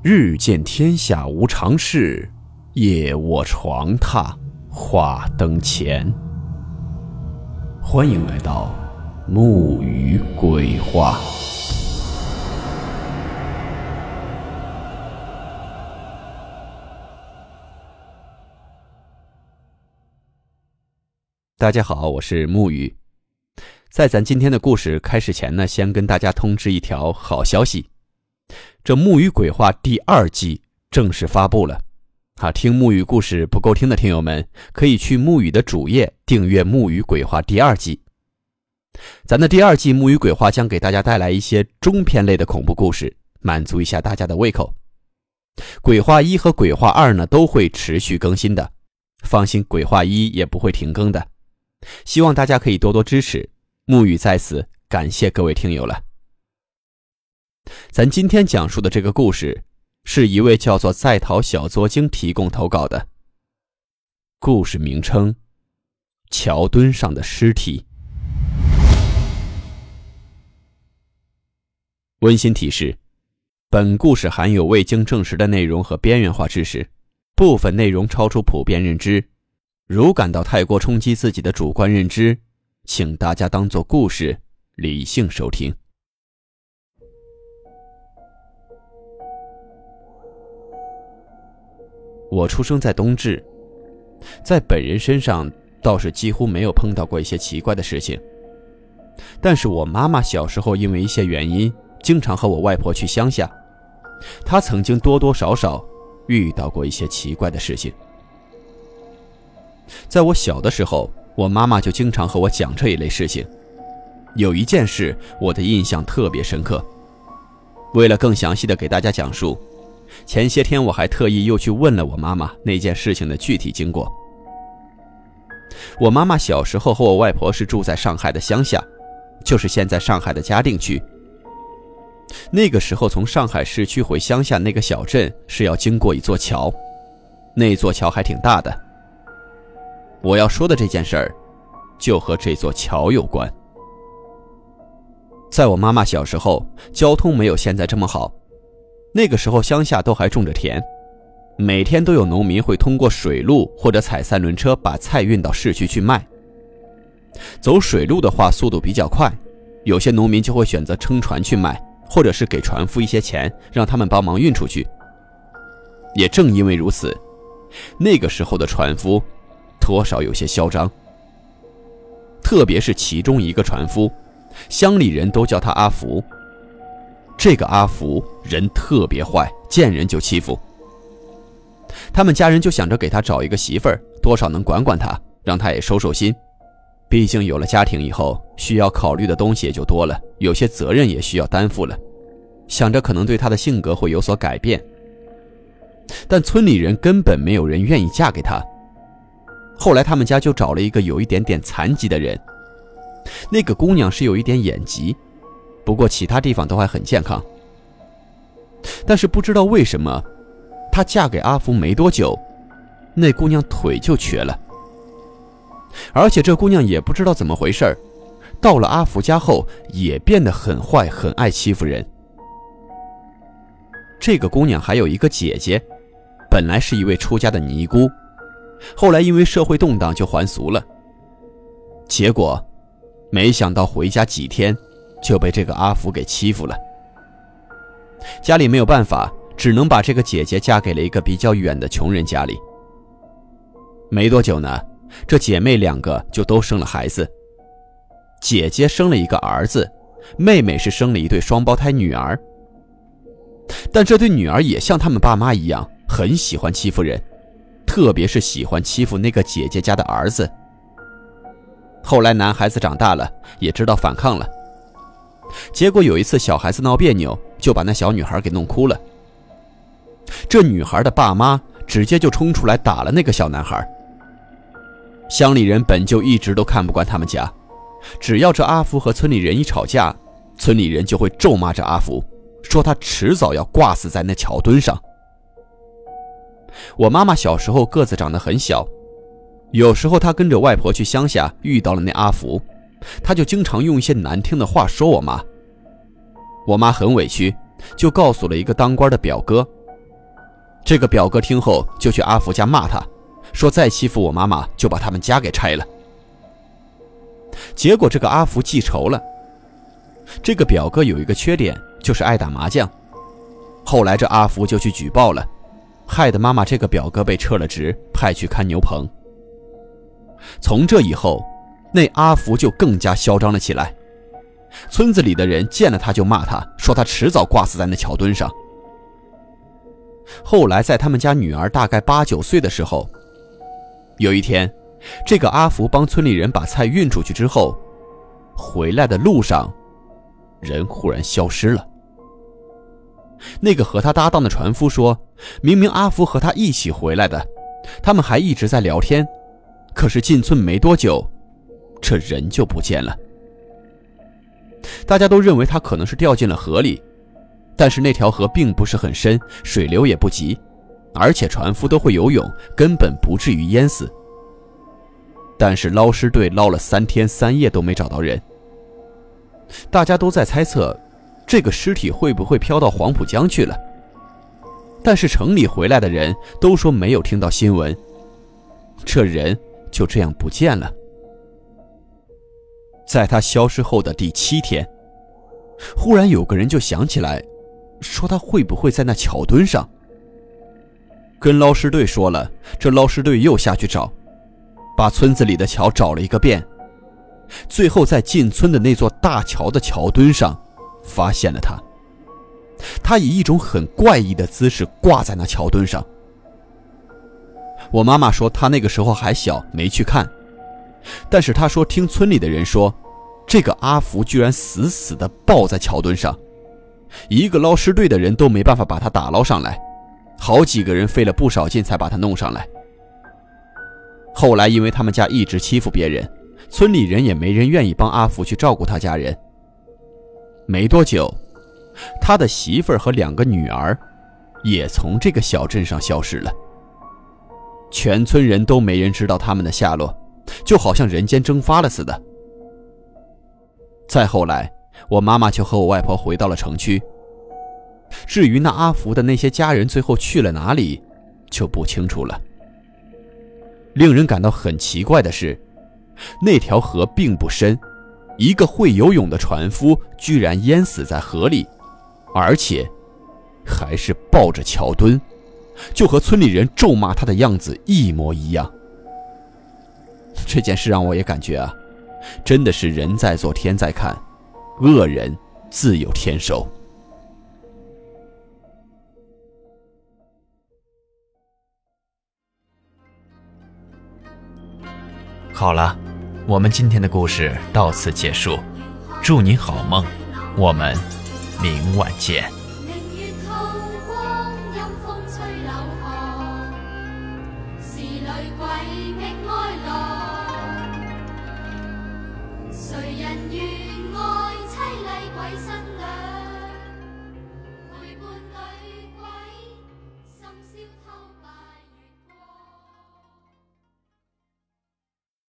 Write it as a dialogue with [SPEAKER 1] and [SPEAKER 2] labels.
[SPEAKER 1] 日见天下无常事，夜卧床榻话灯前。欢迎来到木鱼鬼话。大家好，我是木鱼。在咱今天的故事开始前呢，先跟大家通知一条好消息。这木鱼鬼话第二季正式发布了，啊，听木鱼故事不够听的听友们，可以去木鱼的主页订阅木鱼鬼话第二季。咱的第二季木鱼鬼话将给大家带来一些中篇类的恐怖故事，满足一下大家的胃口。鬼话一和鬼话二呢都会持续更新的，放心，鬼话一也不会停更的。希望大家可以多多支持，木鱼在此感谢各位听友了。咱今天讲述的这个故事，是一位叫做在逃小作精提供投稿的。故事名称：桥墩上的尸体。温馨提示：本故事含有未经证实的内容和边缘化知识，部分内容超出普遍认知。如感到太过冲击自己的主观认知，请大家当做故事，理性收听。我出生在冬至，在本人身上倒是几乎没有碰到过一些奇怪的事情。但是我妈妈小时候因为一些原因，经常和我外婆去乡下，她曾经多多少少遇到过一些奇怪的事情。在我小的时候，我妈妈就经常和我讲这一类事情。有一件事我的印象特别深刻，为了更详细的给大家讲述。前些天我还特意又去问了我妈妈那件事情的具体经过。我妈妈小时候和我外婆是住在上海的乡下，就是现在上海的嘉定区。那个时候从上海市区回乡下那个小镇是要经过一座桥，那座桥还挺大的。我要说的这件事儿，就和这座桥有关。在我妈妈小时候，交通没有现在这么好。那个时候，乡下都还种着田，每天都有农民会通过水路或者踩三轮车把菜运到市区去卖。走水路的话，速度比较快，有些农民就会选择撑船去卖，或者是给船夫一些钱，让他们帮忙运出去。也正因为如此，那个时候的船夫多少有些嚣张，特别是其中一个船夫，乡里人都叫他阿福。这个阿福人特别坏，见人就欺负。他们家人就想着给他找一个媳妇儿，多少能管管他，让他也收收心。毕竟有了家庭以后，需要考虑的东西也就多了，有些责任也需要担负了。想着可能对他的性格会有所改变，但村里人根本没有人愿意嫁给他。后来他们家就找了一个有一点点残疾的人，那个姑娘是有一点眼疾。不过其他地方都还很健康，但是不知道为什么，她嫁给阿福没多久，那姑娘腿就瘸了。而且这姑娘也不知道怎么回事到了阿福家后也变得很坏，很爱欺负人。这个姑娘还有一个姐姐，本来是一位出家的尼姑，后来因为社会动荡就还俗了。结果，没想到回家几天。就被这个阿福给欺负了，家里没有办法，只能把这个姐姐嫁给了一个比较远的穷人家里。没多久呢，这姐妹两个就都生了孩子。姐姐生了一个儿子，妹妹是生了一对双胞胎女儿。但这对女儿也像他们爸妈一样，很喜欢欺负人，特别是喜欢欺负那个姐姐家的儿子。后来男孩子长大了，也知道反抗了。结果有一次，小孩子闹别扭，就把那小女孩给弄哭了。这女孩的爸妈直接就冲出来打了那个小男孩。乡里人本就一直都看不惯他们家，只要这阿福和村里人一吵架，村里人就会咒骂这阿福，说他迟早要挂死在那桥墩上。我妈妈小时候个子长得很小，有时候她跟着外婆去乡下，遇到了那阿福。他就经常用一些难听的话说我妈，我妈很委屈，就告诉了一个当官的表哥，这个表哥听后就去阿福家骂他，说再欺负我妈妈就把他们家给拆了。结果这个阿福记仇了。这个表哥有一个缺点，就是爱打麻将。后来这阿福就去举报了，害得妈妈这个表哥被撤了职，派去看牛棚。从这以后，那阿福就更加嚣张了起来。村子里的人见了他就骂他，说他迟早挂死在那桥墩上。后来在他们家女儿大概八九岁的时候，有一天，这个阿福帮村里人把菜运出去之后，回来的路上，人忽然消失了。那个和他搭档的船夫说，明明阿福和他一起回来的，他们还一直在聊天，可是进村没多久，这人就不见了。大家都认为他可能是掉进了河里，但是那条河并不是很深，水流也不急，而且船夫都会游泳，根本不至于淹死。但是捞尸队捞了三天三夜都没找到人，大家都在猜测，这个尸体会不会飘到黄浦江去了？但是城里回来的人都说没有听到新闻，这人就这样不见了。在他消失后的第七天，忽然有个人就想起来，说他会不会在那桥墩上。跟捞尸队说了，这捞尸队又下去找，把村子里的桥找了一个遍，最后在进村的那座大桥的桥墩上，发现了他。他以一种很怪异的姿势挂在那桥墩上。我妈妈说他那个时候还小，没去看。但是他说，听村里的人说，这个阿福居然死死地抱在桥墩上，一个捞尸队的人都没办法把他打捞上来，好几个人费了不少劲才把他弄上来。后来因为他们家一直欺负别人，村里人也没人愿意帮阿福去照顾他家人。没多久，他的媳妇儿和两个女儿，也从这个小镇上消失了，全村人都没人知道他们的下落。就好像人间蒸发了似的。再后来，我妈妈就和我外婆回到了城区。至于那阿福的那些家人最后去了哪里，就不清楚了。令人感到很奇怪的是，那条河并不深，一个会游泳的船夫居然淹死在河里，而且还是抱着桥墩，就和村里人咒骂他的样子一模一样。这件事让我也感觉啊，真的是人在做天在看，恶人自有天收。
[SPEAKER 2] 好了，我们今天的故事到此结束，祝你好梦，我们明晚见。